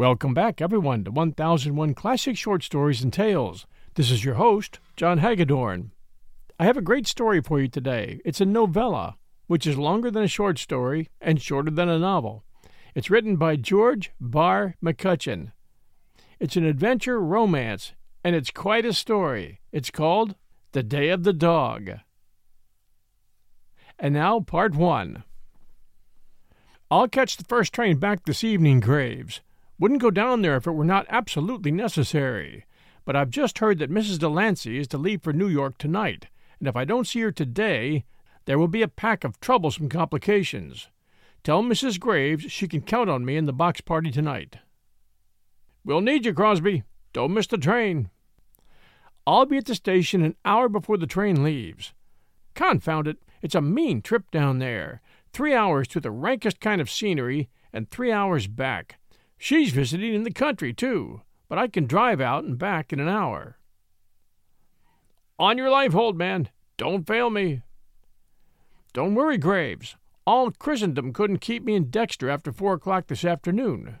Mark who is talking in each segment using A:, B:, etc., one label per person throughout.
A: Welcome back, everyone, to 1001 Classic Short Stories and Tales. This is your host, John Hagedorn. I have a great story for you today. It's a novella, which is longer than a short story and shorter than a novel. It's written by George Barr McCutcheon. It's an adventure romance, and it's quite a story. It's called The Day of the Dog. And now, part one. I'll catch the first train back this evening, Graves. Wouldn't go down there if it were not absolutely necessary. But I've just heard that Mrs. Delancey is to leave for New York tonight, and if I don't see her today, there will be a pack of troublesome complications. Tell Mrs. Graves she can count on me in the box party tonight. We'll need you, Crosby. Don't miss the train. I'll be at the station an hour before the train leaves. Confound it, it's a mean trip down there. Three hours through the rankest kind of scenery, and three hours back. She's visiting in the country, too, but I can drive out and back in an hour. On your life, old man. Don't fail me. Don't worry, Graves. All Christendom couldn't keep me in Dexter after four o'clock this afternoon.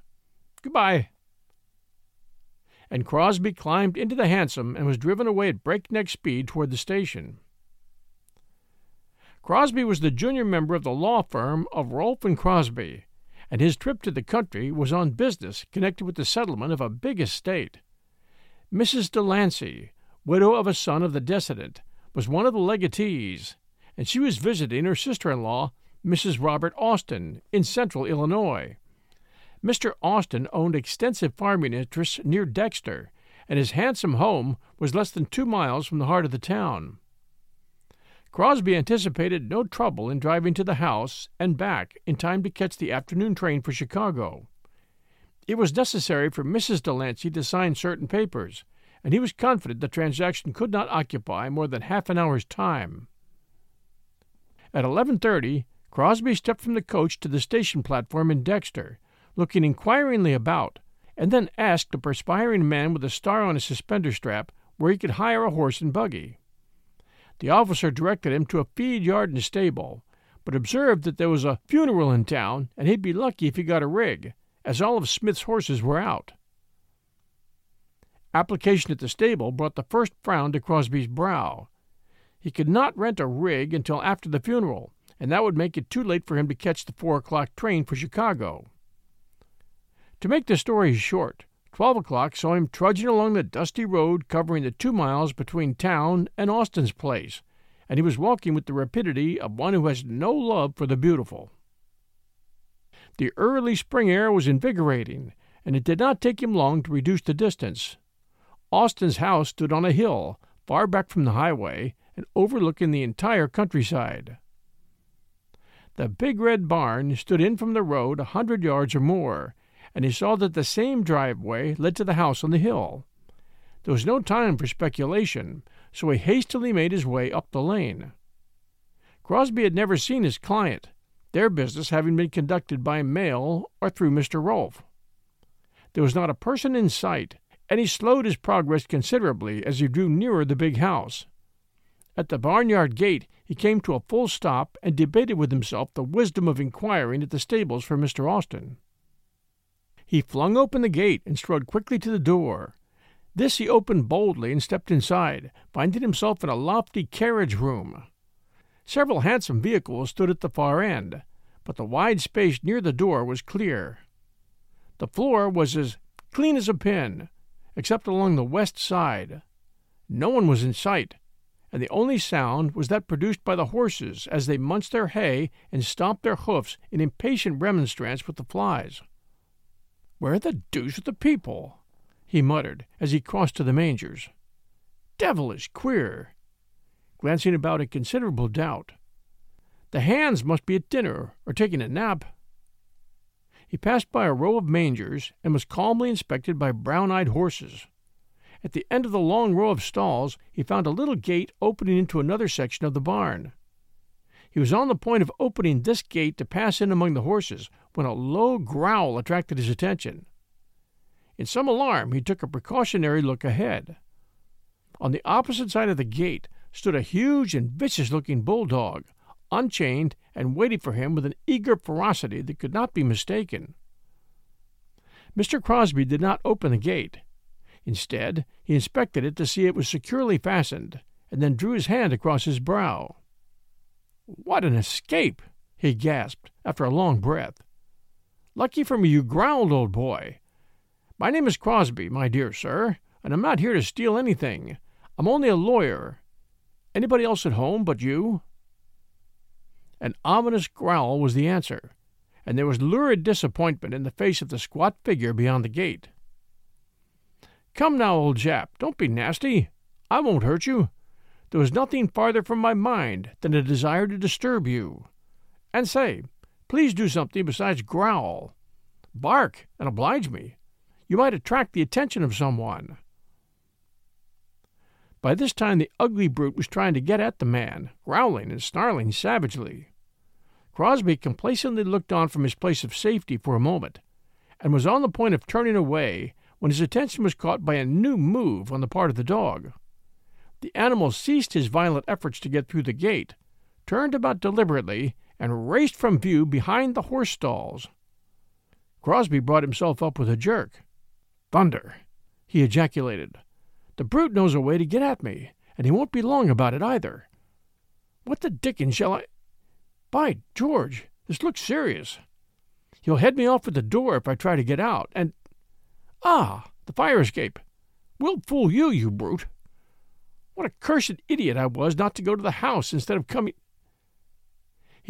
A: Goodbye. And Crosby climbed into the hansom and was driven away at breakneck speed toward the station. Crosby was the junior member of the law firm of Rolfe and Crosby, and his trip to the country was on business connected with the settlement of a big estate. Mrs. Delancey, widow of a son of the decedent, was one of the legatees, and she was visiting her sister in law, Mrs. Robert Austin, in central Illinois. Mr. Austin owned extensive farming interests near Dexter, and his handsome home was less than two miles from the heart of the town. Crosby anticipated no trouble in driving to the house and back in time to catch the afternoon train for Chicago. It was necessary for Mrs. Delancey to sign certain papers, and he was confident the transaction could not occupy more than half an hour's time. At 11:30, Crosby stepped from the coach to the station platform in Dexter, looking inquiringly about, and then asked a perspiring man with a star on his suspender strap where he could hire a horse and buggy. The officer directed him to a feed yard and stable, but observed that there was a funeral in town and he'd be lucky if he got a rig, as all of Smith's horses were out. Application at the stable brought the first frown to Crosby's brow. He could not rent a rig until after the funeral, and that would make it too late for him to catch the four o'clock train for Chicago. To make the story short, Twelve o'clock saw him trudging along the dusty road covering the two miles between town and Austin's place, and he was walking with the rapidity of one who has no love for the beautiful. The early spring air was invigorating, and it did not take him long to reduce the distance. Austin's house stood on a hill, far back from the highway, and overlooking the entire countryside. The big red barn stood in from the road a hundred yards or more, and he saw that the same driveway led to the house on the hill. There was no time for speculation, so he hastily made his way up the lane. Crosby had never seen his client, their business having been conducted by mail or through Mr. Rolfe. There was not a person in sight, and he slowed his progress considerably as he drew nearer the big house. At the barnyard gate he came to a full stop and debated with himself the wisdom of inquiring at the stables for Mr. Austin. He flung open the gate and strode quickly to the door. This he opened boldly and stepped inside, finding himself in a lofty carriage room. Several handsome vehicles stood at the far end, but the wide space near the door was clear. The floor was as clean as a pin, except along the west side. No one was in sight, and the only sound was that produced by the horses as they munched their hay and stomped their hoofs in impatient remonstrance with the flies. Where the deuce are the people? he muttered as he crossed to the mangers. Devilish queer! Glancing about in considerable doubt. The hands must be at dinner or taking a nap. He passed by a row of mangers and was calmly inspected by brown eyed horses. At the end of the long row of stalls he found a little gate opening into another section of the barn. He was on the point of opening this gate to pass in among the horses when a low growl attracted his attention. In some alarm, he took a precautionary look ahead. On the opposite side of the gate stood a huge and vicious looking bulldog, unchained and waiting for him with an eager ferocity that could not be mistaken. Mr. Crosby did not open the gate. Instead, he inspected it to see it was securely fastened, and then drew his hand across his brow. What an escape! he gasped after a long breath. Lucky for me you growled, old boy. My name is Crosby, my dear sir, and I'm not here to steal anything. I'm only a lawyer. Anybody else at home but you? An ominous growl was the answer, and there was lurid disappointment in the face of the squat figure beyond the gate. Come now, old chap, don't be nasty. I won't hurt you. There was nothing farther from my mind than a desire to disturb you. And say, please do something besides growl. Bark and oblige me. You might attract the attention of someone. By this time the ugly brute was trying to get at the man, growling and snarling savagely. Crosby complacently looked on from his place of safety for a moment, and was on the point of turning away when his attention was caught by a new move on the part of the dog. The animal ceased his violent efforts to get through the gate, turned about deliberately, and raced from view behind the horse stalls. Crosby brought himself up with a jerk. Thunder! he ejaculated. The brute knows a way to get at me, and he won't be long about it either. What the dickens shall I? By George, this looks serious. He'll head me off at the door if I try to get out, and Ah, the fire escape. We'll fool you, you brute. What a cursed idiot I was not to go to the house instead of coming.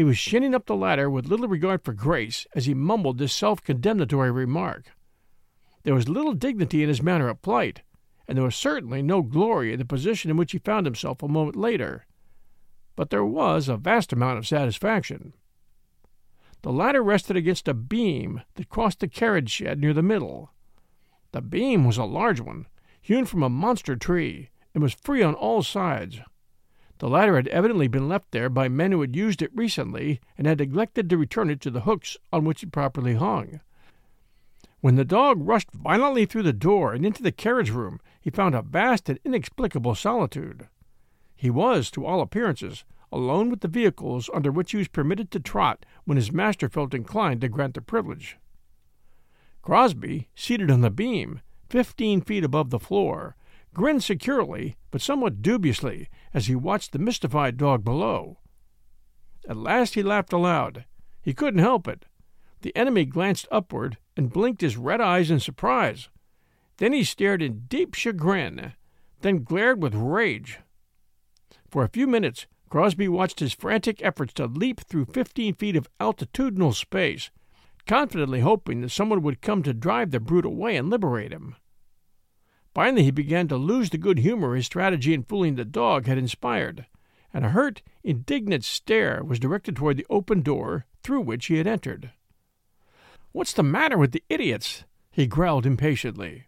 A: He was shinning up the ladder with little regard for grace as he mumbled this self condemnatory remark. There was little dignity in his manner of plight, and there was certainly no glory in the position in which he found himself a moment later. But there was a vast amount of satisfaction. The ladder rested against a beam that crossed the carriage shed near the middle. The beam was a large one, hewn from a monster tree, and was free on all sides. The ladder had evidently been left there by men who had used it recently and had neglected to return it to the hooks on which it properly hung. When the dog rushed violently through the door and into the carriage room, he found a vast and inexplicable solitude. He was, to all appearances, alone with the vehicles under which he was permitted to trot when his master felt inclined to grant the privilege. Crosby, seated on the beam, fifteen feet above the floor, grinned securely but somewhat dubiously as he watched the mystified dog below. At last he laughed aloud. He couldn't help it. The enemy glanced upward and blinked his red eyes in surprise. Then he stared in deep chagrin, then glared with rage. For a few minutes, Crosby watched his frantic efforts to leap through fifteen feet of altitudinal space confidently hoping that someone would come to drive the brute away and liberate him. Finally, he began to lose the good humor his strategy in fooling the dog had inspired, and a hurt, indignant stare was directed toward the open door through which he had entered. What's the matter with the idiots? he growled impatiently.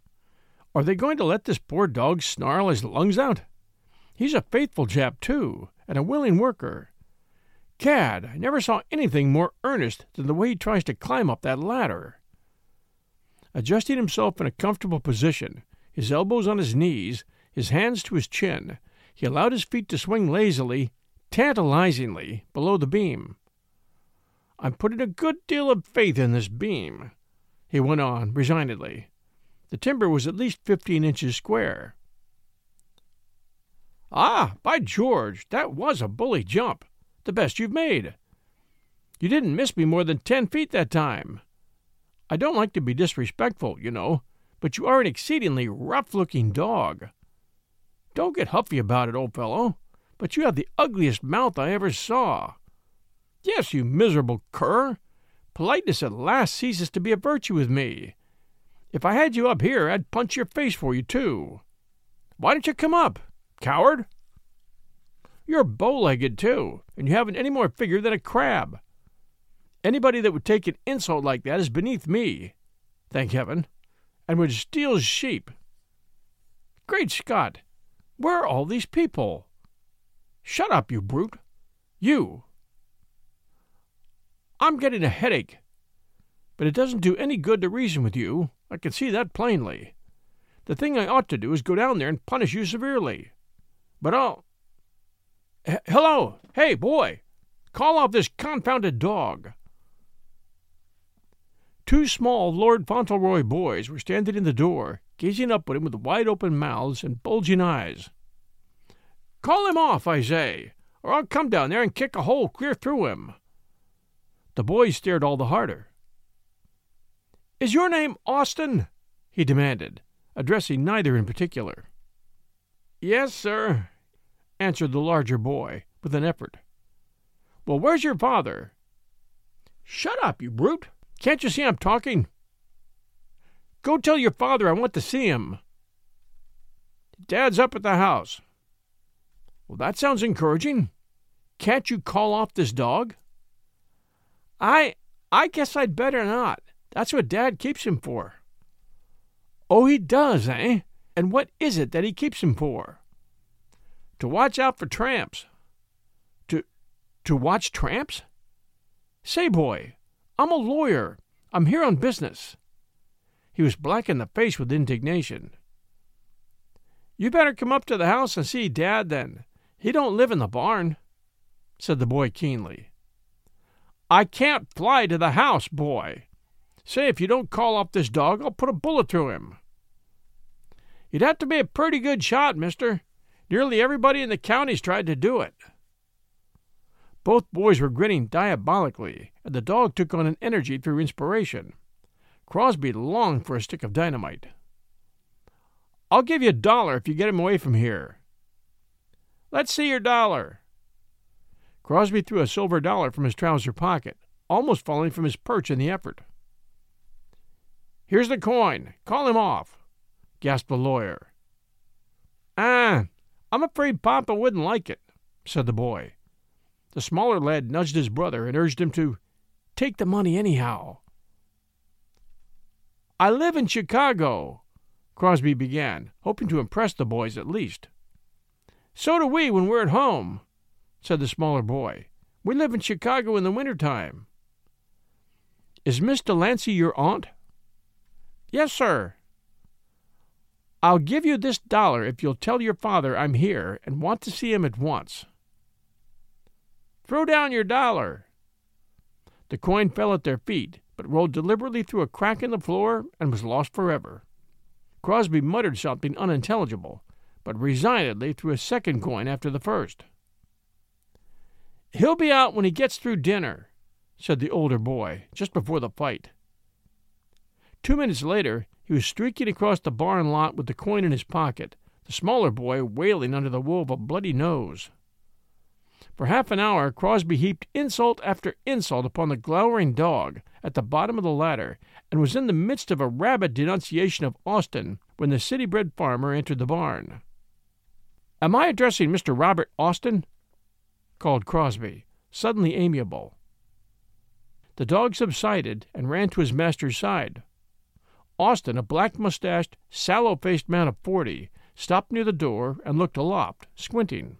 A: Are they going to let this poor dog snarl his lungs out? He's a faithful chap, too, and a willing worker. Gad, I never saw anything more earnest than the way he tries to climb up that ladder. Adjusting himself in a comfortable position, his elbows on his knees, his hands to his chin, He allowed his feet to swing lazily, tantalizingly, below the beam. I'm putting a good deal of faith in this beam, he went on resignedly. The timber was at least fifteen inches square. Ah, by George, that was a bully jump. The best you've made. You didn't miss me more than ten feet that time. I don't like to be disrespectful, you know, but you are an exceedingly rough looking dog. Don't get huffy about it, old fellow, but you have the ugliest mouth I ever saw. Yes, you miserable cur. Politeness at last ceases to be a virtue with me. If I had you up here, I'd punch your face for you, too. Why don't you come up? Coward! You're bow legged, too, and you haven't any more figure than a crab. Anybody that would take an insult like that is beneath me, thank heaven, and would steal sheep. Great Scott! Where are all these people? Shut up, you brute! You! I'm getting a headache. But it doesn't do any good to reason with you. I can see that plainly. The thing I ought to do is go down there and punish you severely. But I'll. H- hello! Hey, boy! Call off this confounded dog! Two small Lord Fauntleroy boys were standing in the door, gazing up at him with wide open mouths and bulging eyes. Call him off, I say, or I'll come down there and kick a hole clear through him. The boys stared all the harder. Is your name Austin? he demanded, addressing neither in particular. Yes, sir, answered the larger boy, with an effort. Well, where's your father? Shut up, you brute! Can't you see I'm talking? Go tell your father I want to see him. Dad's up at the house. Well, that sounds encouraging. Can't you call off this dog? I I guess I'd better not. That's what Dad keeps him for. Oh, he does, eh? And what is it that he keeps him for? To watch out for tramps. To to watch tramps? Say, boy, I'm a lawyer. I'm here on business. He was black in the face with indignation. You better come up to the house and see Dad, then. He don't live in the barn, said the boy keenly. I can't fly to the house, boy. Say, if you don't call off this dog, I'll put a bullet through him. You'd have to be a pretty good shot, mister. Nearly everybody in the county's tried to do it. Both boys were grinning diabolically, and the dog took on an energy through inspiration. Crosby longed for a stick of dynamite. I'll give you a dollar if you get him away from here. Let's see your dollar. Crosby threw a silver dollar from his trouser pocket, almost falling from his perch in the effort. Here's the coin. Call him off, gasped the lawyer. Ah, I'm afraid Papa wouldn't like it, said the boy. The smaller lad nudged his brother and urged him to take the money anyhow. I live in Chicago, Crosby began, hoping to impress the boys at least. So do we when we're at home, said the smaller boy. We live in Chicago in the winter time. Is Miss Delancey your aunt? Yes, sir. I'll give you this dollar if you'll tell your father I'm here and want to see him at once. Throw down your dollar. The coin fell at their feet, but rolled deliberately through a crack in the floor and was lost forever. Crosby muttered something unintelligible, but resignedly threw a second coin after the first. He'll be out when he gets through dinner, said the older boy, just before the fight. Two minutes later, he was streaking across the barn lot with the coin in his pocket, the smaller boy wailing under the wool of a bloody nose. For half an hour, Crosby heaped insult after insult upon the glowering dog at the bottom of the ladder, and was in the midst of a rabid denunciation of Austin when the city bred farmer entered the barn. Am I addressing Mr. Robert Austin? called Crosby, suddenly amiable. The dog subsided and ran to his master's side. Austin, a black mustached, sallow faced man of forty, stopped near the door and looked aloft, squinting.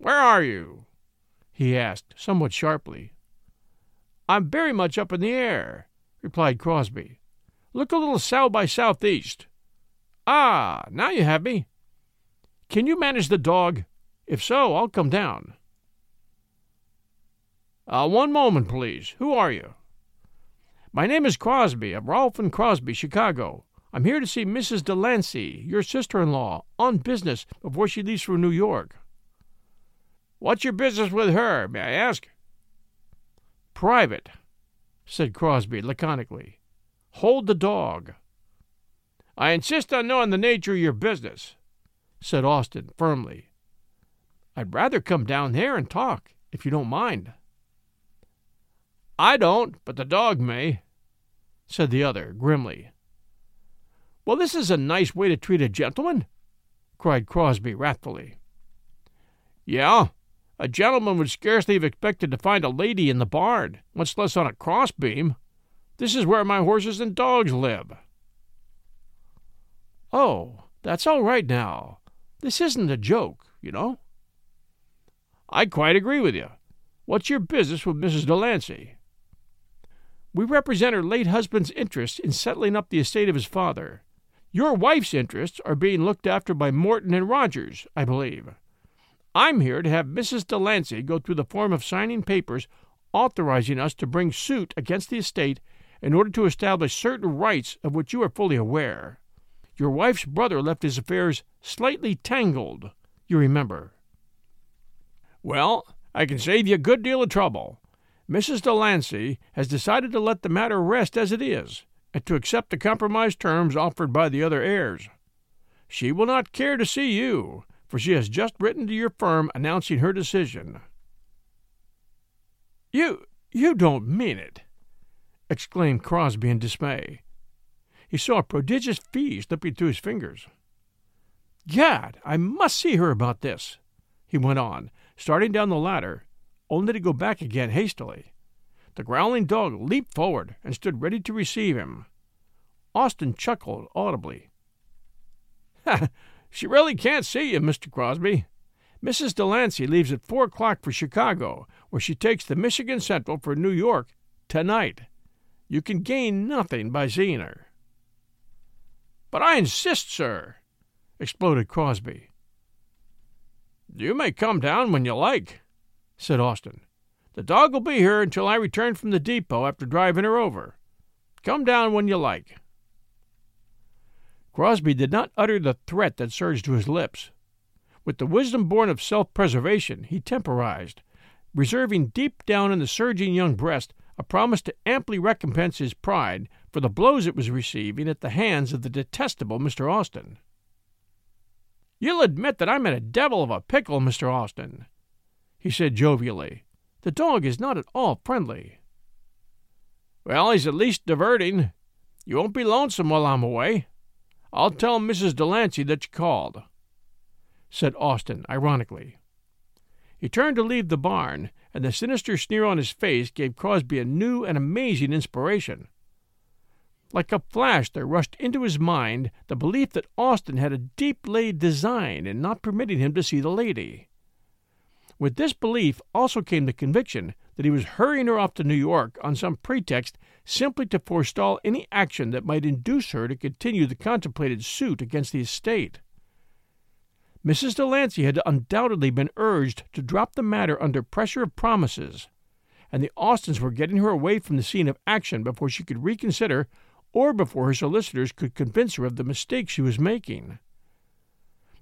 A: Where are you? he asked, somewhat sharply. I'm very much up in the air, replied Crosby. Look a little south by southeast. Ah, now you have me. Can you manage the dog? If so, I'll come down. Uh, one moment, please. Who are you? My name is Crosby, of Rolfe and Crosby, Chicago. I'm here to see Mrs. Delancey, your sister in law, on business before she leaves for New York. What's your business with her, may I ask? Private, said Crosby laconically. Hold the dog. I insist on knowing the nature of your business, said Austin firmly. I'd rather come down there and talk, if you don't mind. I don't, but the dog may, said the other grimly. Well, this is a nice way to treat a gentleman, cried Crosby wrathfully. Yeah, a gentleman would scarcely have expected to find a lady in the barn, much less on a crossbeam. This is where my horses and dogs live. Oh, that's all right now. This isn't a joke, you know. I quite agree with you. What's your business with Mrs. Delancey? We represent her late husband's interests in settling up the estate of his father. Your wife's interests are being looked after by Morton and Rogers, I believe. I'm here to have Mrs. Delancey go through the form of signing papers authorizing us to bring suit against the estate in order to establish certain rights of which you are fully aware. Your wife's brother left his affairs slightly tangled, you remember. Well, I can save you a good deal of trouble. Mrs. Delancey has decided to let the matter rest as it is, and to accept the compromise terms offered by the other heirs. She will not care to see you, for she has just written to your firm announcing her decision. You you don't mean it, exclaimed Crosby in dismay. He saw a prodigious fee slipping through his fingers. Gad, I must see her about this, he went on, starting down the ladder, only to go back again hastily. The growling dog leaped forward and stood ready to receive him. Austin chuckled audibly. she really can't see you, Mr. Crosby. Mrs. Delancey leaves at four o'clock for Chicago, where she takes the Michigan Central for New York tonight. You can gain nothing by seeing her. But I insist, sir, exploded Crosby. You may come down when you like, said Austin. The dog will be here until I return from the depot after driving her over. Come down when you like. Crosby did not utter the threat that surged to his lips. With the wisdom born of self preservation, he temporized, reserving deep down in the surging young breast a promise to amply recompense his pride for the blows it was receiving at the hands of the detestable Mr. Austin. You'll admit that I'm in a devil of a pickle, Mr. Austin, he said jovially. The dog is not at all friendly. Well, he's at least diverting. You won't be lonesome while I'm away. I'll tell Mrs. Delancey that you called, said Austin ironically. He turned to leave the barn, and the sinister sneer on his face gave Crosby a new and amazing inspiration. Like a flash, there rushed into his mind the belief that Austin had a deep laid design in not permitting him to see the lady. With this belief also came the conviction that he was hurrying her off to New York on some pretext simply to forestall any action that might induce her to continue the contemplated suit against the estate. Mrs. Delancey had undoubtedly been urged to drop the matter under pressure of promises, and the Austins were getting her away from the scene of action before she could reconsider or before her solicitors could convince her of the mistake she was making.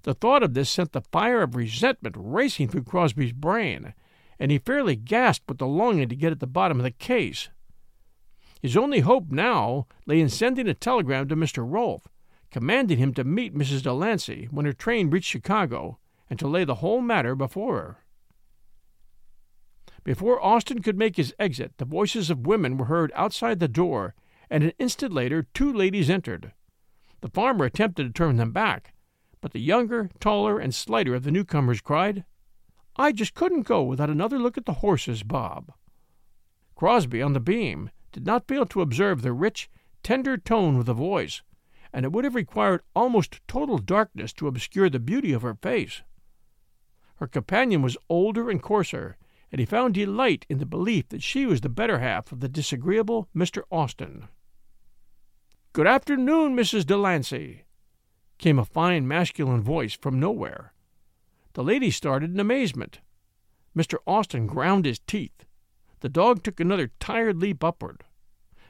A: The thought of this sent the fire of resentment racing through Crosby's brain, and he fairly gasped with the longing to get at the bottom of the case. His only hope now lay in sending a telegram to Mr. Rolfe, commanding him to meet Mrs. Delancey when her train reached Chicago, and to lay the whole matter before her. Before Austin could make his exit, the voices of women were heard outside the door and an instant later two ladies entered. The farmer attempted to turn them back, but the younger, taller, and slighter of the newcomers cried, I just couldn't go without another look at the horses, Bob. Crosby, on the beam, did not fail to observe the rich, tender tone of the voice, and it would have required almost total darkness to obscure the beauty of her face. Her companion was older and coarser, and he found delight in the belief that she was the better half of the disagreeable Mr. Austin. Good afternoon, Mrs. Delancey, came a fine masculine voice from nowhere, The lady started in amazement. Mr. Austin ground his teeth. The dog took another tired leap upward.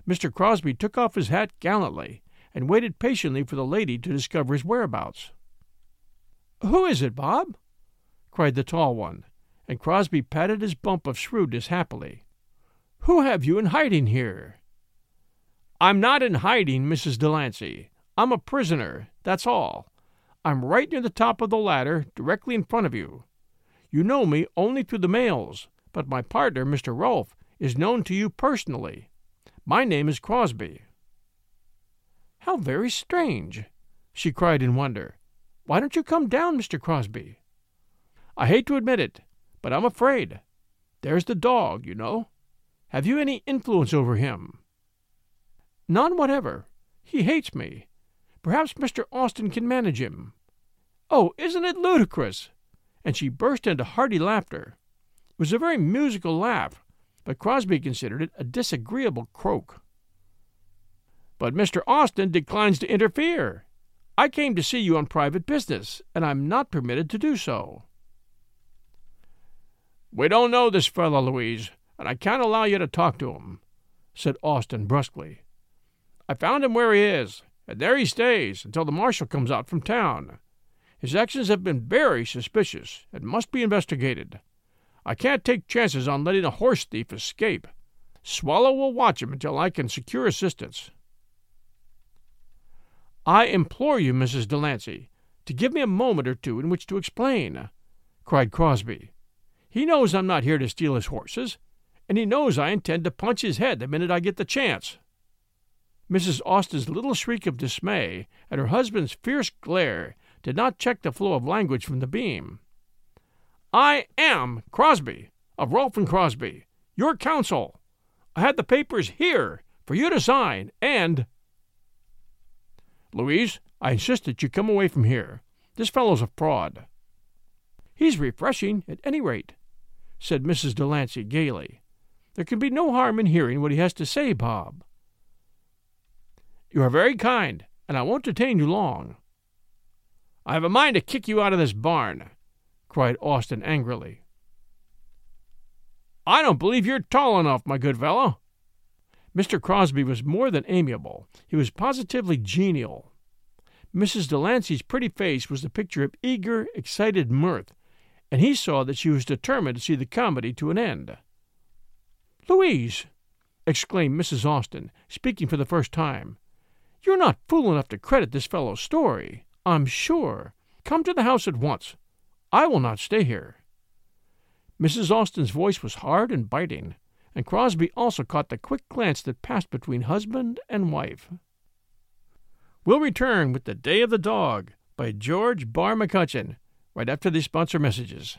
A: Mr. Crosby took off his hat gallantly and waited patiently for the lady to discover his whereabouts. Who is it, Bob? cried the tall one, and Crosby patted his bump of shrewdness happily. Who have you in hiding here? I'm not in hiding, Mrs. Delancey. I'm a prisoner, that's all. I'm right near the top of the ladder, directly in front of you. You know me only through the mails, but my partner, Mr. Rolfe, is known to you personally. My name is Crosby. How very strange! she cried in wonder. Why don't you come down, Mr. Crosby? I hate to admit it, but I'm afraid. There's the dog, you know. Have you any influence over him? None whatever. He hates me. Perhaps Mr. Austin can manage him. Oh, isn't it ludicrous? And she burst into hearty laughter. It was a very musical laugh, but Crosby considered it a disagreeable croak. But Mr. Austin declines to interfere. I came to see you on private business, and I'm not permitted to do so. We don't know this fellow, Louise, and I can't allow you to talk to him, said Austin brusquely. I found him where he is, and there he stays until the marshal comes out from town. His actions have been very suspicious and must be investigated. I can't take chances on letting a horse thief escape. Swallow will watch him until I can secure assistance. I implore you, Mrs. Delancey, to give me a moment or two in which to explain, cried Crosby. He knows I'm not here to steal his horses, and he knows I intend to punch his head the minute I get the chance. Mrs. Austin's little shriek of dismay and her husband's fierce glare did not check the flow of language from the beam. I am Crosby, of Rolfe and Crosby, your counsel. I had the papers here for you to sign, and Louise, I insist that you come away from here. This fellow's a fraud. He's refreshing, at any rate, said Mrs. Delancey gaily. There can be no harm in hearing what he has to say, Bob. You are very kind, and I won't detain you long. I have a mind to kick you out of this barn, cried Austin angrily. I don't believe you're tall enough, my good fellow. Mr. Crosby was more than amiable, he was positively genial. Mrs. Delancey's pretty face was the picture of eager, excited mirth, and he saw that she was determined to see the comedy to an end. Louise! exclaimed Mrs. Austin, speaking for the first time. You're not fool enough to credit this fellow's story, I'm sure. Come to the house at once. I will not stay here. Mrs. Austin's voice was hard and biting and Crosby also caught the quick glance that passed between husband and wife. We'll return with The Day of the Dog by George Barr McCutcheon right after these sponsor messages.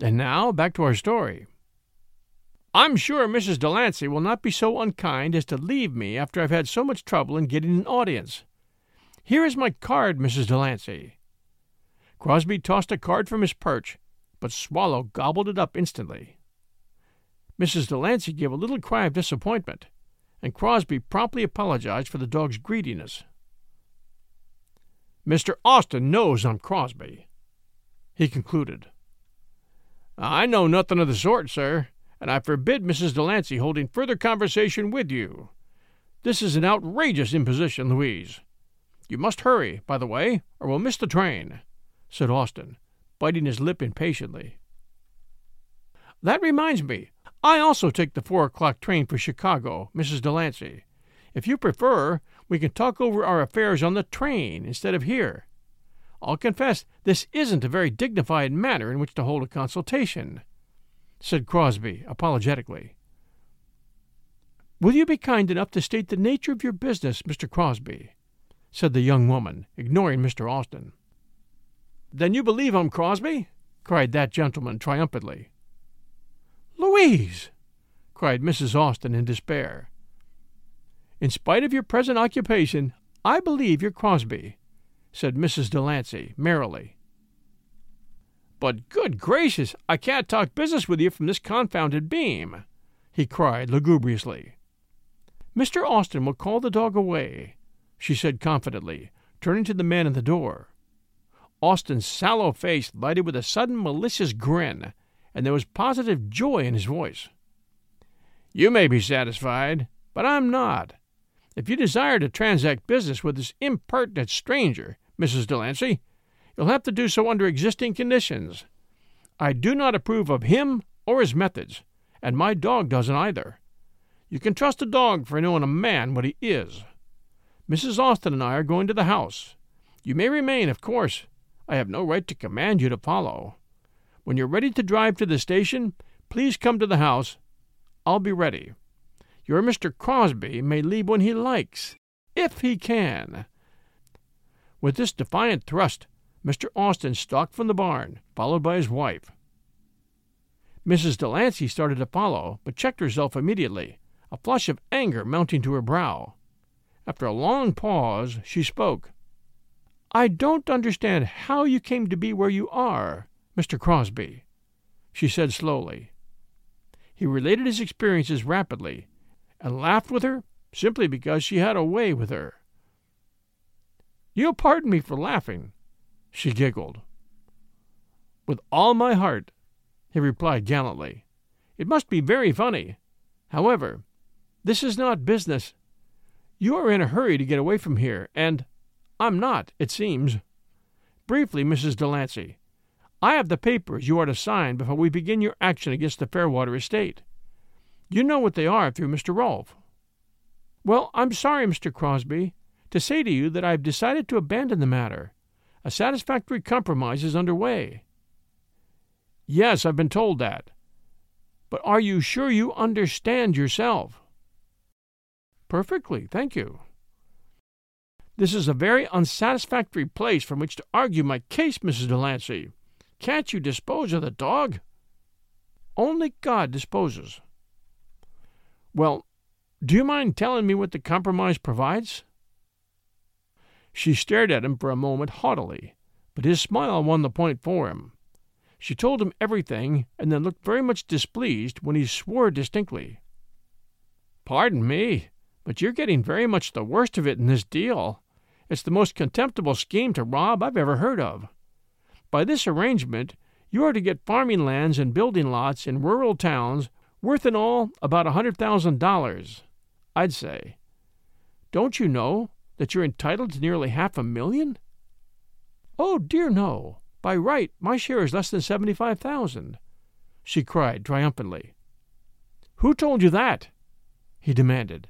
A: And now, back to our story. I'm sure Mrs. Delancey will not be so unkind as to leave me after I've had so much trouble in getting an audience. Here is my card, Mrs. Delancey. Crosby tossed a card from his perch, but Swallow gobbled it up instantly. Mrs. Delancey gave a little cry of disappointment, and Crosby promptly apologized for the dog's greediness. Mr. Austin knows I'm Crosby, he concluded. I know nothing of the sort, sir, and I forbid Mrs. Delancey holding further conversation with you. This is an outrageous imposition, Louise. You must hurry, by the way, or we'll miss the train, said Austin, biting his lip impatiently. That reminds me, I also take the four o'clock train for Chicago, Mrs. Delancey. If you prefer, we can talk over our affairs on the train instead of here. I'll confess this isn't a very dignified manner in which to hold a consultation, said Crosby apologetically. Will you be kind enough to state the nature of your business, Mr. Crosby? said the young woman, ignoring Mr. Austin. Then you believe I'm Crosby? cried that gentleman triumphantly. Louise! cried Mrs. Austin in despair. In spite of your present occupation, I believe you're Crosby, said Mrs. Delancey merrily. But good gracious, I can't talk business with you from this confounded beam, he cried lugubriously. Mr. Austin will call the dog away, she said confidently, turning to the man at the door. Austin's sallow face lighted with a sudden malicious grin, and there was positive joy in his voice. You may be satisfied, but I'm not. If you desire to transact business with this impertinent stranger, Mrs. Delancey, you'll have to do so under existing conditions. I do not approve of him or his methods, and my dog doesn't either. You can trust a dog for knowing a man what he is. Mrs. Austin and I are going to the house. You may remain, of course. I have no right to command you to follow. When you're ready to drive to the station, please come to the house. I'll be ready. Your Mr. Crosby may leave when he likes, if he can. With this defiant thrust, Mr. Austin stalked from the barn, followed by his wife. Mrs. Delancey started to follow, but checked herself immediately, a flush of anger mounting to her brow. After a long pause, she spoke. I don't understand how you came to be where you are, Mr. Crosby, she said slowly. He related his experiences rapidly, and laughed with her simply because she had a way with her. You'll pardon me for laughing, she giggled. With all my heart, he replied gallantly. It must be very funny. However, this is not business. You are in a hurry to get away from here, and I'm not, it seems. Briefly, Mrs. Delancey, I have the papers you are to sign before we begin your action against the Fairwater estate. You know what they are through Mr. Rolfe. Well, I'm sorry, Mr. Crosby, to say to you that I have decided to abandon the matter. A satisfactory compromise is under way. Yes, I've been told that. But are you sure you understand yourself? Perfectly, thank you. This is a very unsatisfactory place from which to argue my case, Mrs. Delancey. Can't you dispose of the dog? Only God disposes. Well, do you mind telling me what the compromise provides? She stared at him for a moment haughtily, but his smile won the point for him. She told him everything, and then looked very much displeased when he swore distinctly. Pardon me, but you're getting very much the worst of it in this deal. It's the most contemptible scheme to rob I've ever heard of. By this arrangement, you are to get farming lands and building lots in rural towns worth in all about a hundred thousand dollars, I'd say. Don't you know that you're entitled to nearly half a million? Oh, dear no. By right, my share is less than seventy-five thousand, she cried triumphantly. Who told you that? he demanded,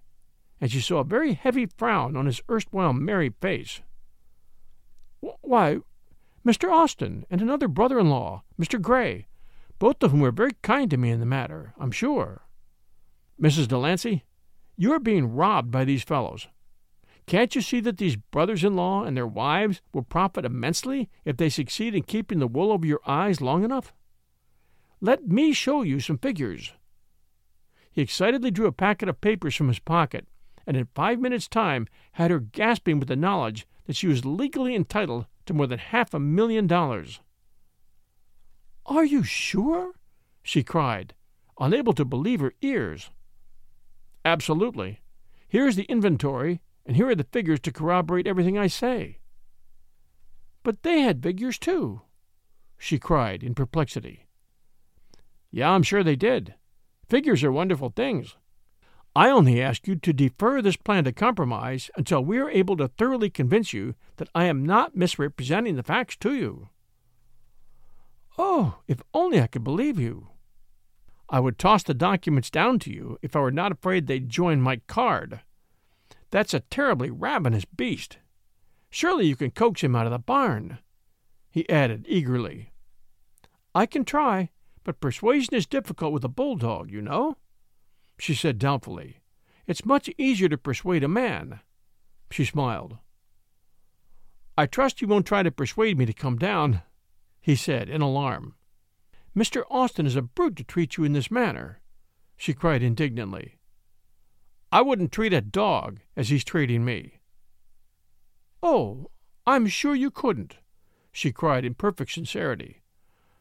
A: and she saw a very heavy frown on his erstwhile merry face. Why, Mr. Austin and another brother-in-law, Mr. Gray, both of whom were very kind to me in the matter, I'm sure. Mrs. Delancey, you are being robbed by these fellows. Can't you see that these brothers in law and their wives will profit immensely if they succeed in keeping the wool over your eyes long enough? Let me show you some figures. He excitedly drew a packet of papers from his pocket, and in five minutes' time had her gasping with the knowledge that she was legally entitled to more than half a million dollars. Are you sure? she cried, unable to believe her ears. Absolutely. Here is the inventory, and here are the figures to corroborate everything I say. But they had figures, too, she cried in perplexity. Yeah, I'm sure they did. Figures are wonderful things. I only ask you to defer this plan to compromise until we are able to thoroughly convince you that I am not misrepresenting the facts to you. Oh, if only I could believe you! I would toss the documents down to you if I were not afraid they'd join my card. That's a terribly ravenous beast. Surely you can coax him out of the barn, he added eagerly. I can try, but persuasion is difficult with a bulldog, you know, she said doubtfully. It's much easier to persuade a man. She smiled. I trust you won't try to persuade me to come down, he said in alarm. Mr. Austin is a brute to treat you in this manner, she cried indignantly. I wouldn't treat a dog as he's treating me. Oh, I'm sure you couldn't, she cried in perfect sincerity.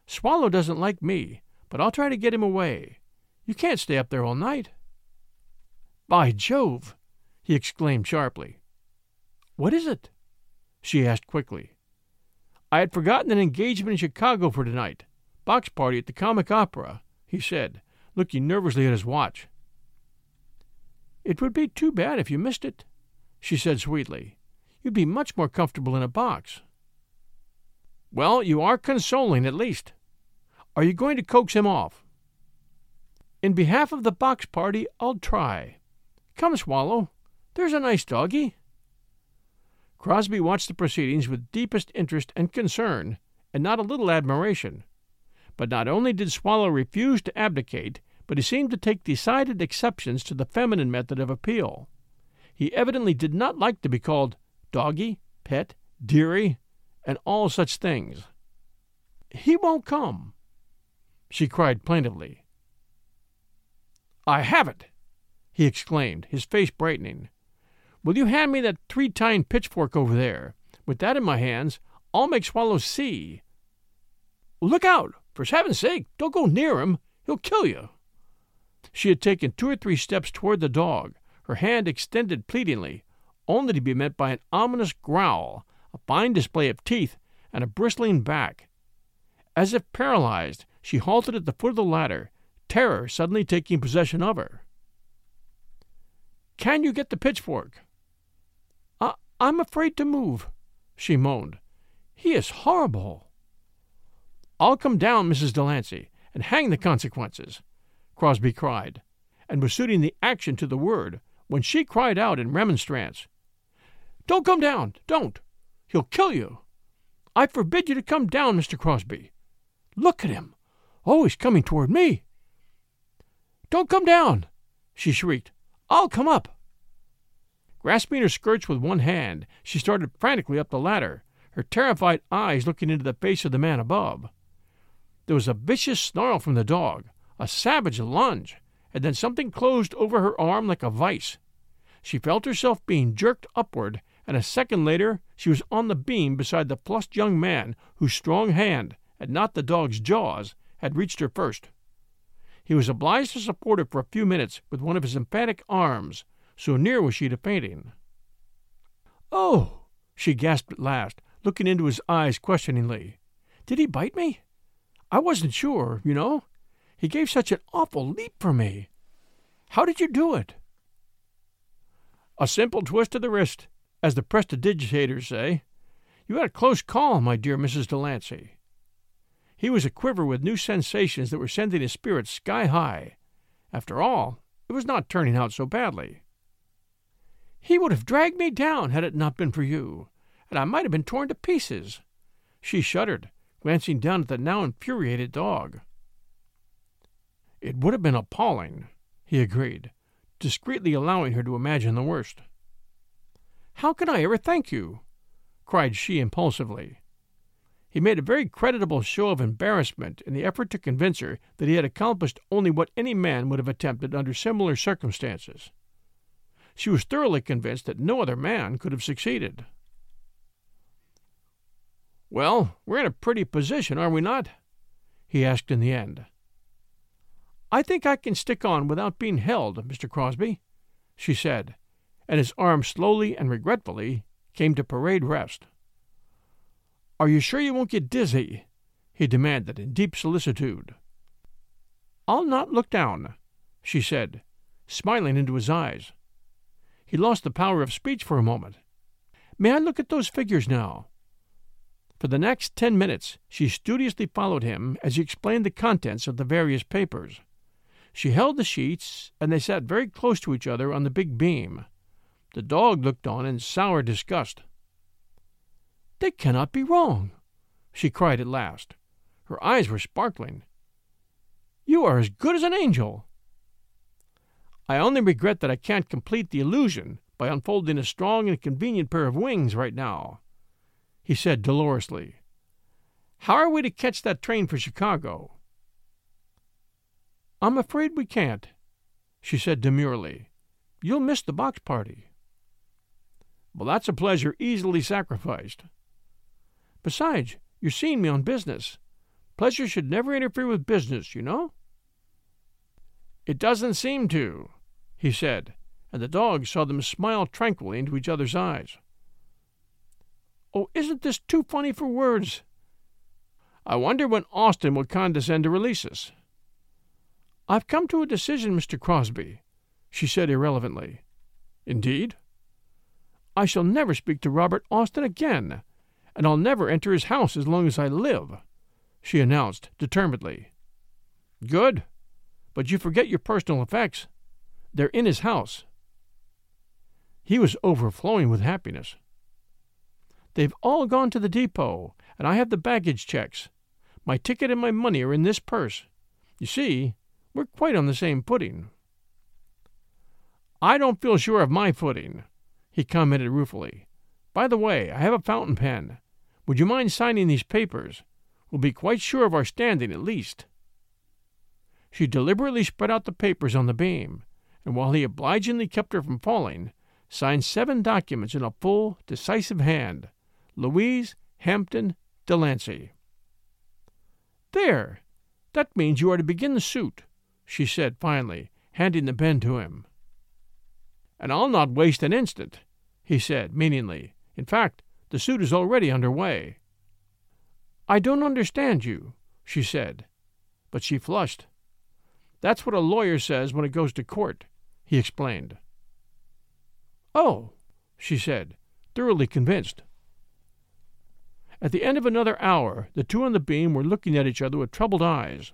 A: Swallow doesn't like me, but I'll try to get him away. You can't stay up there all night. By Jove! he exclaimed sharply. What is it? she asked quickly. I had forgotten an engagement in Chicago for tonight. Box party at the comic opera, he said, looking nervously at his watch. It would be too bad if you missed it, she said sweetly. You'd be much more comfortable in a box. Well, you are consoling, at least. Are you going to coax him off? In behalf of the box party, I'll try. Come, Swallow. There's a nice doggy. Crosby watched the proceedings with deepest interest and concern, and not a little admiration. But not only did Swallow refuse to abdicate, but he seemed to take decided exceptions to the feminine method of appeal. He evidently did not like to be called doggy, pet, dearie, and all such things. He won't come, she cried plaintively. I have it, he exclaimed, his face brightening. Will you hand me that three tined pitchfork over there? With that in my hands, I'll make Swallow see. Look out! For heaven's sake, don't go near him. He'll kill you. She had taken two or three steps toward the dog, her hand extended pleadingly, only to be met by an ominous growl, a fine display of teeth, and a bristling back. As if paralyzed, she halted at the foot of the ladder, terror suddenly taking possession of her. Can you get the pitchfork? I- I'm afraid to move, she moaned. He is horrible. I'll come down, Mrs. Delancey, and hang the consequences. Crosby cried, and was suiting the action to the word, when she cried out in remonstrance. Don't come down! Don't! He'll kill you! I forbid you to come down, Mr. Crosby! Look at him! Oh, he's coming toward me! Don't come down! she shrieked. I'll come up! Grasping her skirts with one hand, she started frantically up the ladder, her terrified eyes looking into the face of the man above. There was a vicious snarl from the dog, a savage lunge, and then something closed over her arm like a vice. She felt herself being jerked upward, and a second later she was on the beam beside the flushed young man whose strong hand, and not the dog's jaws, had reached her first. He was obliged to support her for a few minutes with one of his emphatic arms, so near was she to fainting. Oh! she gasped at last, looking into his eyes questioningly. Did he bite me? I wasn't sure, you know. He gave such an awful leap for me. How did you do it? A simple twist of the wrist, as the prestidigitators say. You had a close call, my dear Mrs. Delancey. He was aquiver with new sensations that were sending his spirits sky high. After all, it was not turning out so badly. He would have dragged me down had it not been for you, and I might have been torn to pieces. She shuddered, glancing down at the now infuriated dog. It would have been appalling, he agreed, discreetly allowing her to imagine the worst. How can I ever thank you? cried she impulsively. He made a very creditable show of embarrassment in the effort to convince her that he had accomplished only what any man would have attempted under similar circumstances. She was thoroughly convinced that no other man could have succeeded. Well, we're in a pretty position, are we not? he asked in the end. I think I can stick on without being held, Mr. Crosby, she said, and his arm slowly and regretfully came to parade rest. Are you sure you won't get dizzy? he demanded in deep solicitude. I'll not look down, she said, smiling into his eyes. He lost the power of speech for a moment. May I look at those figures now? For the next ten minutes she studiously followed him as he explained the contents of the various papers. She held the sheets, and they sat very close to each other on the big beam. The dog looked on in sour disgust. They cannot be wrong, she cried at last. Her eyes were sparkling. You are as good as an angel. I only regret that I can't complete the illusion by unfolding a strong and convenient pair of wings right now, he said dolorously. How are we to catch that train for Chicago? I'm afraid we can't, she said demurely. You'll miss the box party. Well, that's a pleasure easily sacrificed. Besides, you're seeing me on business. Pleasure should never interfere with business, you know? It doesn't seem to, he said, and the dogs saw them smile tranquilly into each other's eyes. Oh, isn't this too funny for words? I wonder when Austin will condescend to release us. I've come to a decision, Mr. Crosby, she said irrelevantly. Indeed? I shall never speak to Robert Austin again, and I'll never enter his house as long as I live, she announced determinedly. Good, but you forget your personal effects. They're in his house. He was overflowing with happiness. They've all gone to the depot, and I have the baggage checks. My ticket and my money are in this purse. You see, we're quite on the same footing. I don't feel sure of my footing, he commented ruefully. By the way, I have a fountain pen. Would you mind signing these papers? We'll be quite sure of our standing at least. She deliberately spread out the papers on the beam, and while he obligingly kept her from falling, signed seven documents in a full, decisive hand Louise Hampton Delancey. There! That means you are to begin the suit, she said finally, handing the pen to him. And I'll not waste an instant, he said meaningly. In fact, the suit is already under way. I don't understand you, she said, but she flushed. That's what a lawyer says when it goes to court, he explained. Oh, she said, thoroughly convinced. At the end of another hour, the two on the beam were looking at each other with troubled eyes.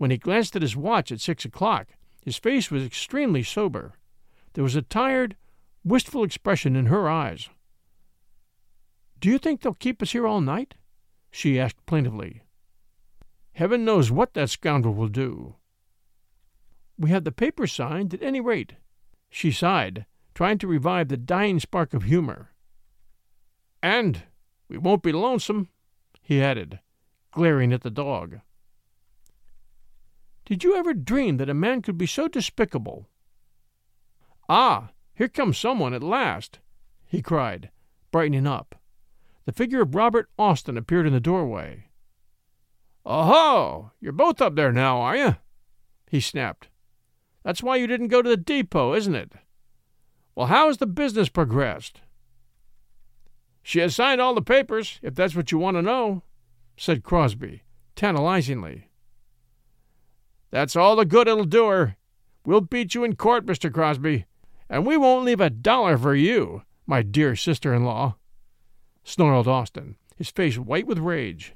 A: When he glanced at his watch at six o'clock, his face was extremely sober. There was a tired, wistful expression in her eyes. Do you think they'll keep us here all night? she asked plaintively. Heaven knows what that scoundrel will do. We have the paper signed, at any rate. She sighed, trying to revive the dying spark of humor. And we won't be lonesome, he added, glaring at the dog. Did you ever dream that a man could be so despicable? Ah, here comes someone at last, he cried, brightening up. The figure of Robert Austin appeared in the doorway. Oh, you're both up there now, are you? he snapped. That's why you didn't go to the depot, isn't it? Well, how has the business progressed? She has signed all the papers, if that's what you want to know, said Crosby, tantalizingly. That's all the good it'll do her. We'll beat you in court, Mr. Crosby, and we won't leave a dollar for you, my dear sister in law, snarled Austin, his face white with rage.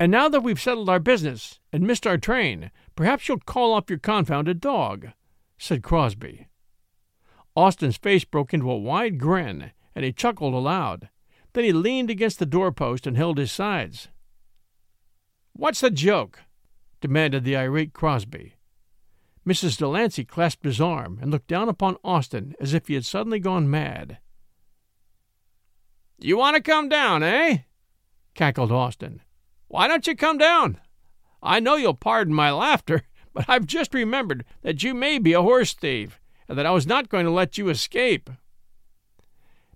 A: And now that we've settled our business and missed our train, perhaps you'll call off your confounded dog, said Crosby. Austin's face broke into a wide grin, and he chuckled aloud. Then he leaned against the doorpost and held his sides. What's the joke? Demanded the irate Crosby. Mrs. Delancey clasped his arm and looked down upon Austin as if he had suddenly gone mad. You want to come down, eh? cackled Austin. Why don't you come down? I know you'll pardon my laughter, but I've just remembered that you may be a horse thief, and that I was not going to let you escape.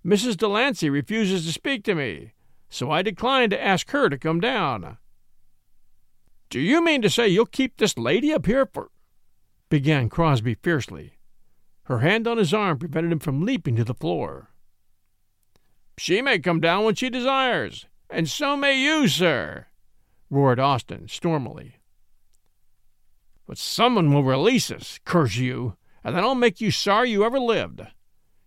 A: Mrs. Delancey refuses to speak to me, so I decline to ask her to come down. Do you mean to say you'll keep this lady up here for. began Crosby fiercely. Her hand on his arm prevented him from leaping to the floor. She may come down when she desires, and so may you, sir, roared Austin stormily. But someone will release us, curse you, and then I'll make you sorry you ever lived,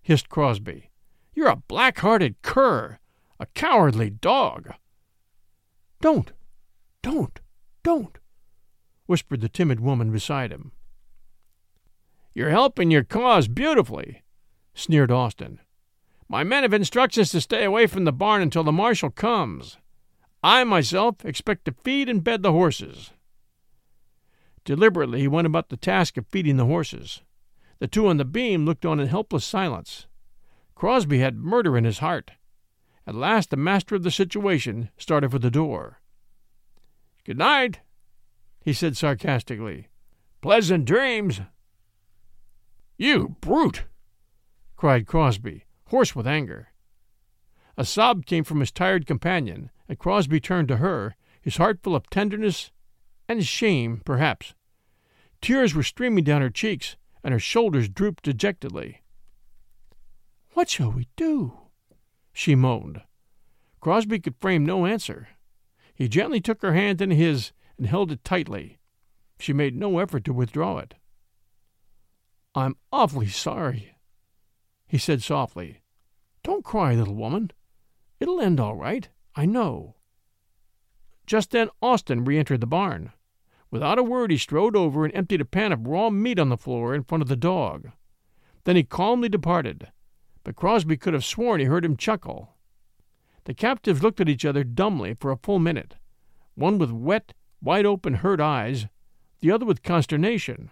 A: hissed Crosby. You're a black hearted cur, a cowardly dog. Don't, don't, don't, whispered the timid woman beside him. You're helping your cause beautifully, sneered Austin. My men have instructions to stay away from the barn until the marshal comes. I myself expect to feed and bed the horses. Deliberately he went about the task of feeding the horses. The two on the beam looked on in helpless silence. Crosby had murder in his heart. At last the master of the situation started for the door. Good night, he said sarcastically. Pleasant dreams. You brute! cried Crosby, hoarse with anger. A sob came from his tired companion, and Crosby turned to her, his heart full of tenderness and shame, perhaps. Tears were streaming down her cheeks, and her shoulders drooped dejectedly. What shall we do? she moaned. Crosby could frame no answer. He gently took her hand in his and held it tightly. She made no effort to withdraw it. I'm awfully sorry, he said softly. Don't cry, little woman. It'll end all right, I know. Just then Austin re entered the barn. Without a word, he strode over and emptied a pan of raw meat on the floor in front of the dog. Then he calmly departed, but Crosby could have sworn he heard him chuckle. The captives looked at each other dumbly for a full minute, one with wet, wide open, hurt eyes, the other with consternation.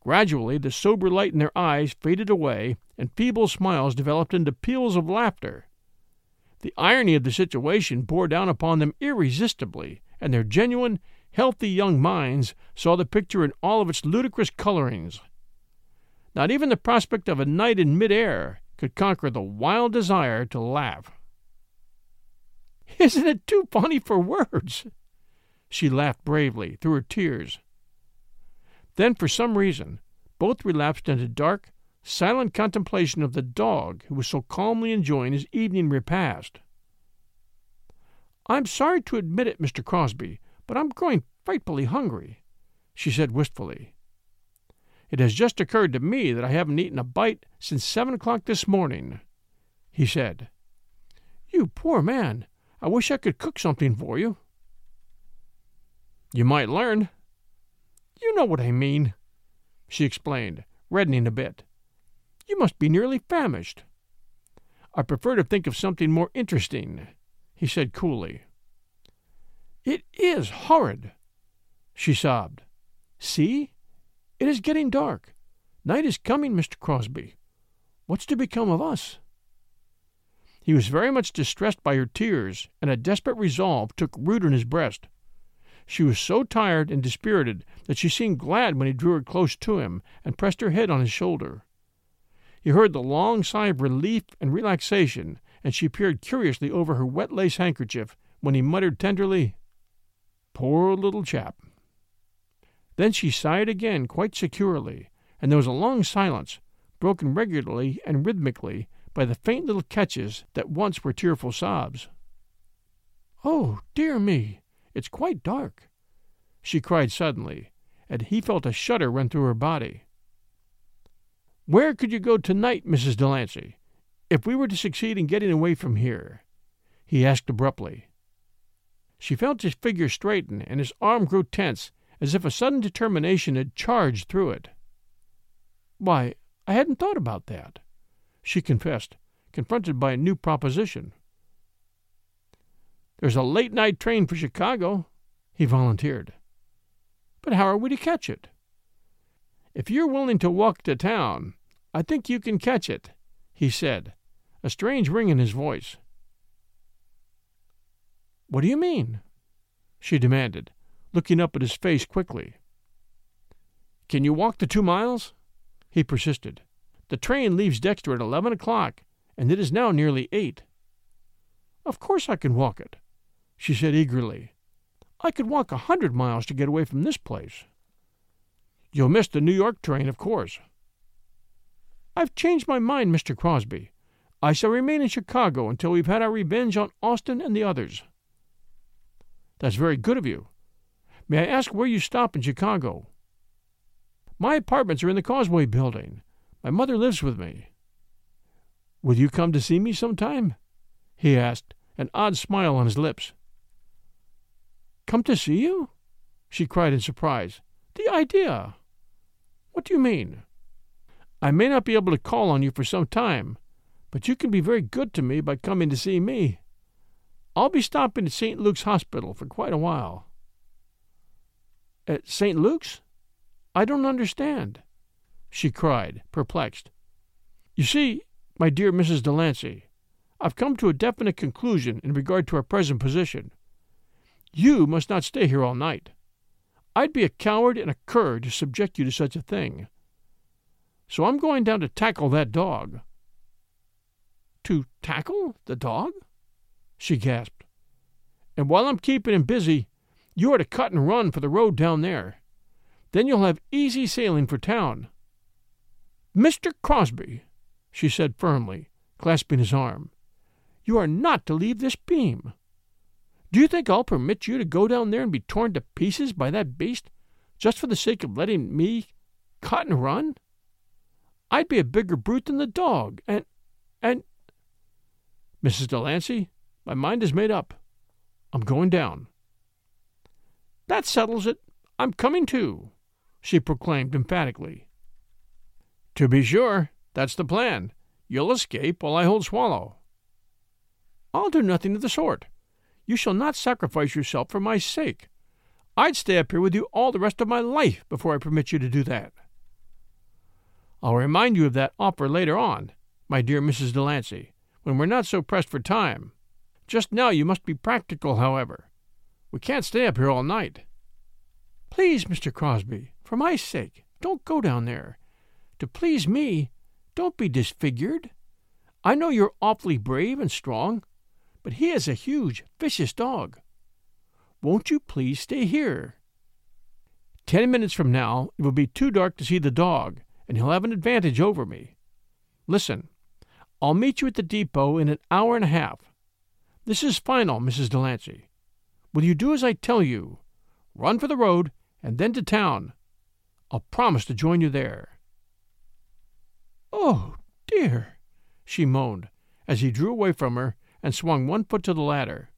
A: Gradually, the sober light in their eyes faded away, and feeble smiles developed into peals of laughter. The irony of the situation bore down upon them irresistibly, and their genuine, healthy young minds saw the picture in all of its ludicrous colorings. Not even the prospect of a night in mid-air could conquer the wild desire to laugh. Isn't it too funny for words? She laughed bravely through her tears. Then, for some reason, both relapsed into dark, silent contemplation of the dog who was so calmly enjoying his evening repast. I'm sorry to admit it, Mr. Crosby, but I'm growing frightfully hungry, she said wistfully. It has just occurred to me that I haven't eaten a bite since seven o'clock this morning, he said. You poor man! I wish I could cook something for you. You might learn. You know what I mean, she explained, reddening a bit. You must be nearly famished. I prefer to think of something more interesting, he said coolly. It is horrid, she sobbed. See? It is getting dark. Night is coming, Mr. Crosby. What's to become of us? He was very much distressed by her tears, and a desperate resolve took root in his breast. She was so tired and dispirited that she seemed glad when he drew her close to him and pressed her head on his shoulder. He heard the long sigh of relief and relaxation, and she peered curiously over her wet lace handkerchief when he muttered tenderly, Poor little chap. Then she sighed again quite securely, and there was a long silence, broken regularly and rhythmically by the faint little catches that once were tearful sobs. Oh, dear me, it's quite dark, she cried suddenly, and he felt a shudder run through her body. Where could you go tonight, Mrs. Delancey, if we were to succeed in getting away from here? he asked abruptly. She felt his figure straighten, and his arm grew tense, as if a sudden determination had charged through it. Why, I hadn't thought about that, she confessed, confronted by a new proposition. There's a late night train for Chicago, he volunteered. But how are we to catch it? If you're willing to walk to town, I think you can catch it, he said, a strange ring in his voice. What do you mean? she demanded, looking up at his face quickly. Can you walk the two miles? he persisted. The train leaves Dexter at eleven o'clock, and it is now nearly eight. Of course I can walk it, she said eagerly. I could walk a hundred miles to get away from this place. You'll miss the New York train, of course. I've changed my mind, Mr. Crosby. I shall remain in Chicago until we've had our revenge on Austin and the others. That's very good of you. May I ask where you stop in Chicago? My apartments are in the Causeway Building. My mother lives with me. Will you come to see me sometime? he asked, an odd smile on his lips. Come to see you? she cried in surprise. The idea! What do you mean? I may not be able to call on you for some time, but you can be very good to me by coming to see me. I'll be stopping at St. Luke's Hospital for quite a while. At St. Luke's? I don't understand, she cried, perplexed. You see, my dear Mrs. Delancey, I've come to a definite conclusion in regard to our present position. You must not stay here all night. I'd be a coward and a cur to subject you to such a thing. So I'm going down to tackle that dog. To tackle the dog? She gasped. And while I'm keeping him busy, you are to cut and run for the road down there. Then you'll have easy sailing for town. Mr. Crosby, she said firmly, clasping his arm, you are not to leave this beam. Do you think I'll permit you to go down there and be torn to pieces by that beast just for the sake of letting me cut and run? I'd be a bigger brute than the dog, and and Mrs. Delancey, my mind is made up. I'm going down. That settles it. I'm coming too, she proclaimed emphatically. To be sure, that's the plan. You'll escape while I hold Swallow. I'll do nothing of the sort. You shall not sacrifice yourself for my sake. I'd stay up here with you all the rest of my life before I permit you to do that. I'll remind you of that offer later on, my dear Mrs. Delancey, when we're not so pressed for time. Just now you must be practical, however. We can't stay up here all night. Please, Mr. Crosby, for my sake, don't go down there. To please me, don't be disfigured. I know you're awfully brave and strong, but he is a huge, vicious dog. Won't you please stay here? Ten minutes from now, it will be too dark to see the dog, and he'll have an advantage over me. Listen, I'll meet you at the depot in an hour and a half. This is final, Mrs. Delancey. Will you do as I tell you? Run for the road and then to town. I'll promise to join you there. Oh, dear, she moaned as he drew away from her and swung one foot to the ladder.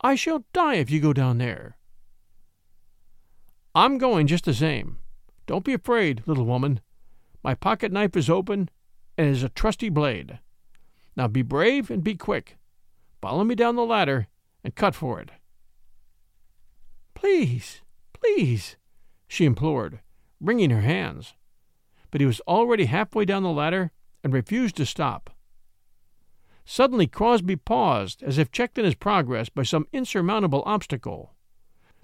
A: I shall die if you go down there. I'm going just the same. Don't be afraid, little woman. My pocket knife is open and is a trusty blade. Now be brave and be quick. Follow me down the ladder and cut for it. Please, please, she implored, wringing her hands. But he was already halfway down the ladder and refused to stop. Suddenly Crosby paused, as if checked in his progress by some insurmountable obstacle.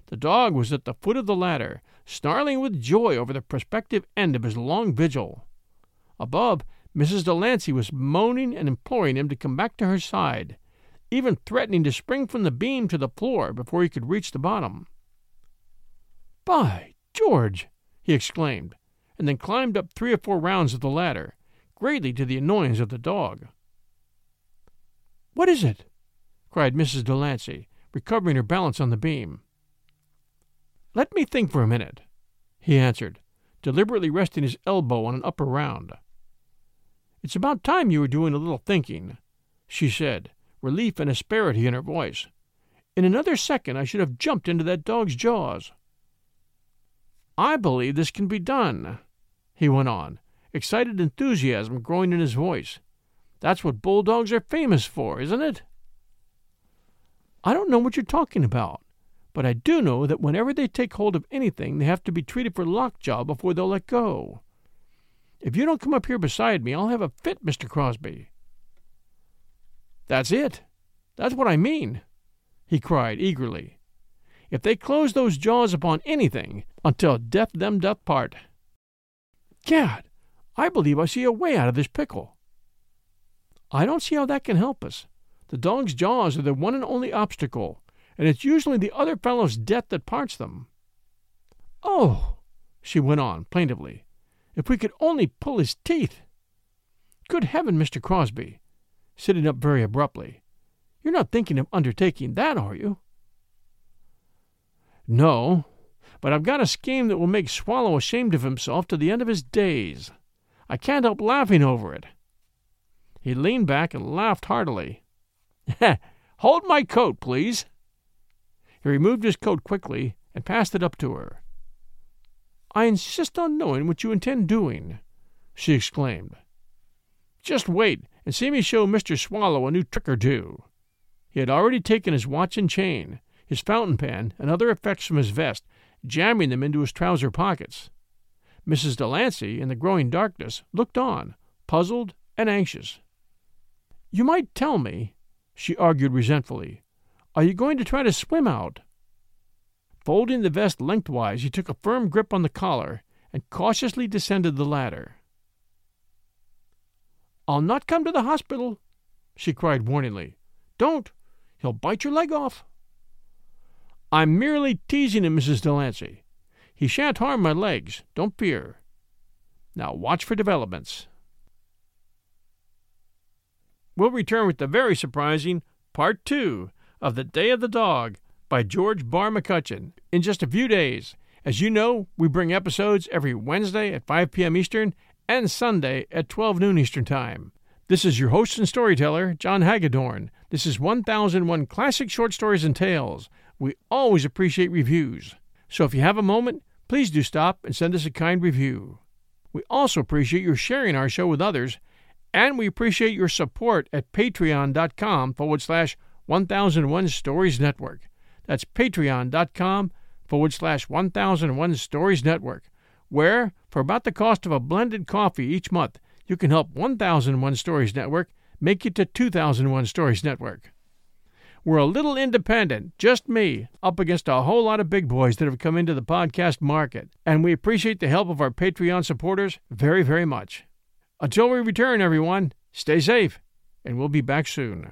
A: The dog was at the foot of the ladder, snarling with joy over the prospective end of his long vigil. Above, Mrs. Delancey was moaning and imploring him to come back to her side, even threatening to spring from the beam to the floor before he could reach the bottom. By George! he exclaimed, and then climbed up three or four rounds of the ladder, greatly to the annoyance of the dog. What is it? cried Mrs. Delancey, recovering her balance on the beam. Let me think for a minute, he answered, deliberately resting his elbow on an upper round. It's about time you were doing a little thinking, she said, relief and asperity in her voice. In another second I should have jumped into that dog's jaws. I believe this can be done, he went on, excited enthusiasm growing in his voice. That's what bulldogs are famous for, isn't it? I don't know what you're talking about, but I do know that whenever they take hold of anything, they have to be treated for lockjaw before they'll let go. If you don't come up here beside me, I'll have a fit, Mr. Crosby. That's it. That's what I mean, he cried eagerly. If they close those jaws upon anything, until death them doth part. Gad, I believe I see a way out of this pickle. I don't see how that can help us. The dog's jaws are the one and only obstacle, and it's usually the other fellow's death that parts them. Oh, she went on plaintively, if we could only pull his teeth! Good heaven, Mr. Crosby, sitting up very abruptly, you're not thinking of undertaking that, are you? No, but I've got a scheme that will make Swallow ashamed of himself to the end of his days. I can't help laughing over it. He leaned back and laughed heartily. Hold my coat, please. He removed his coat quickly and passed it up to her. I insist on knowing what you intend doing, she exclaimed. Just wait and see me show Mr. Swallow a new trick or two. He had already taken his watch and chain, his fountain pen, and other effects from his vest, jamming them into his trouser pockets. Mrs. Delancey, in the growing darkness, looked on, puzzled and anxious. You might tell me, she argued resentfully. Are you going to try to swim out? Folding the vest lengthwise, he took a firm grip on the collar and cautiously descended the ladder. I'll not come to the hospital, she cried warningly. Don't! He'll bite your leg off. I'm merely teasing him, Mrs. Delancey. He shan't harm my legs, don't fear. Now watch for developments. We'll return with the very surprising Part 2 of The Day of the Dog by George Barr McCutcheon in just a few days. As you know, we bring episodes every Wednesday at 5 p.m. Eastern and Sunday at 12 noon Eastern Time. This is your host and storyteller, John Hagedorn. This is 1001 Classic Short Stories and Tales. We always appreciate reviews. So if you have a moment, please do stop and send us a kind review. We also appreciate your sharing our show with others, and we appreciate your support at patreon.com forward slash 1001 Stories Network. That's patreon.com forward slash 1001 Stories Network, where, for about the cost of a blended coffee each month, you can help 1001 Stories Network make it to 2001 Stories Network. We're a little independent, just me, up against a whole lot of big boys that have come into the podcast market, and we appreciate the help of our Patreon supporters very, very much. Until we return, everyone, stay safe, and we'll be back soon.